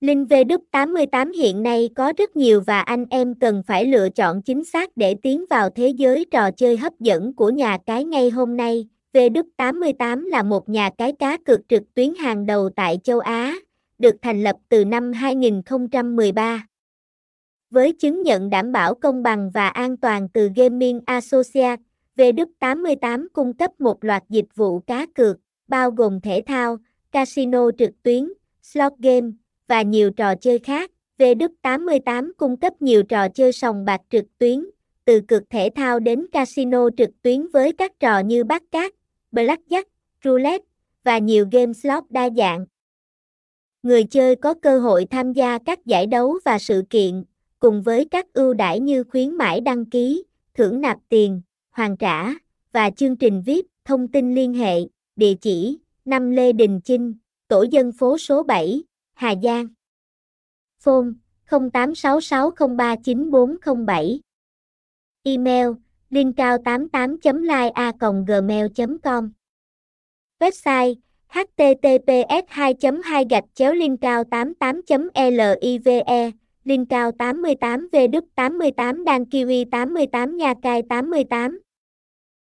Linh V88 hiện nay có rất nhiều và anh em cần phải lựa chọn chính xác để tiến vào thế giới trò chơi hấp dẫn của nhà cái ngay hôm nay. V88 là một nhà cái cá cược trực tuyến hàng đầu tại châu Á, được thành lập từ năm 2013. Với chứng nhận đảm bảo công bằng và an toàn từ Gaming Associate, V88 cung cấp một loạt dịch vụ cá cược, bao gồm thể thao, casino trực tuyến, slot game, và nhiều trò chơi khác. V88 cung cấp nhiều trò chơi sòng bạc trực tuyến, từ cực thể thao đến casino trực tuyến với các trò như bát cát, blackjack, roulette và nhiều game slot đa dạng. Người chơi có cơ hội tham gia các giải đấu và sự kiện, cùng với các ưu đãi như khuyến mãi đăng ký, thưởng nạp tiền, hoàn trả và chương trình VIP. Thông tin liên hệ, địa chỉ 5 Lê Đình Chinh, tổ dân phố số 7, Hà Giang. Phone 0866039407. Email lincao88.liea.gmail.com Website https 2 2 gạch chéo lincao 88 live lincao 88 v e. 88 đan kiwi 88 nha cai 88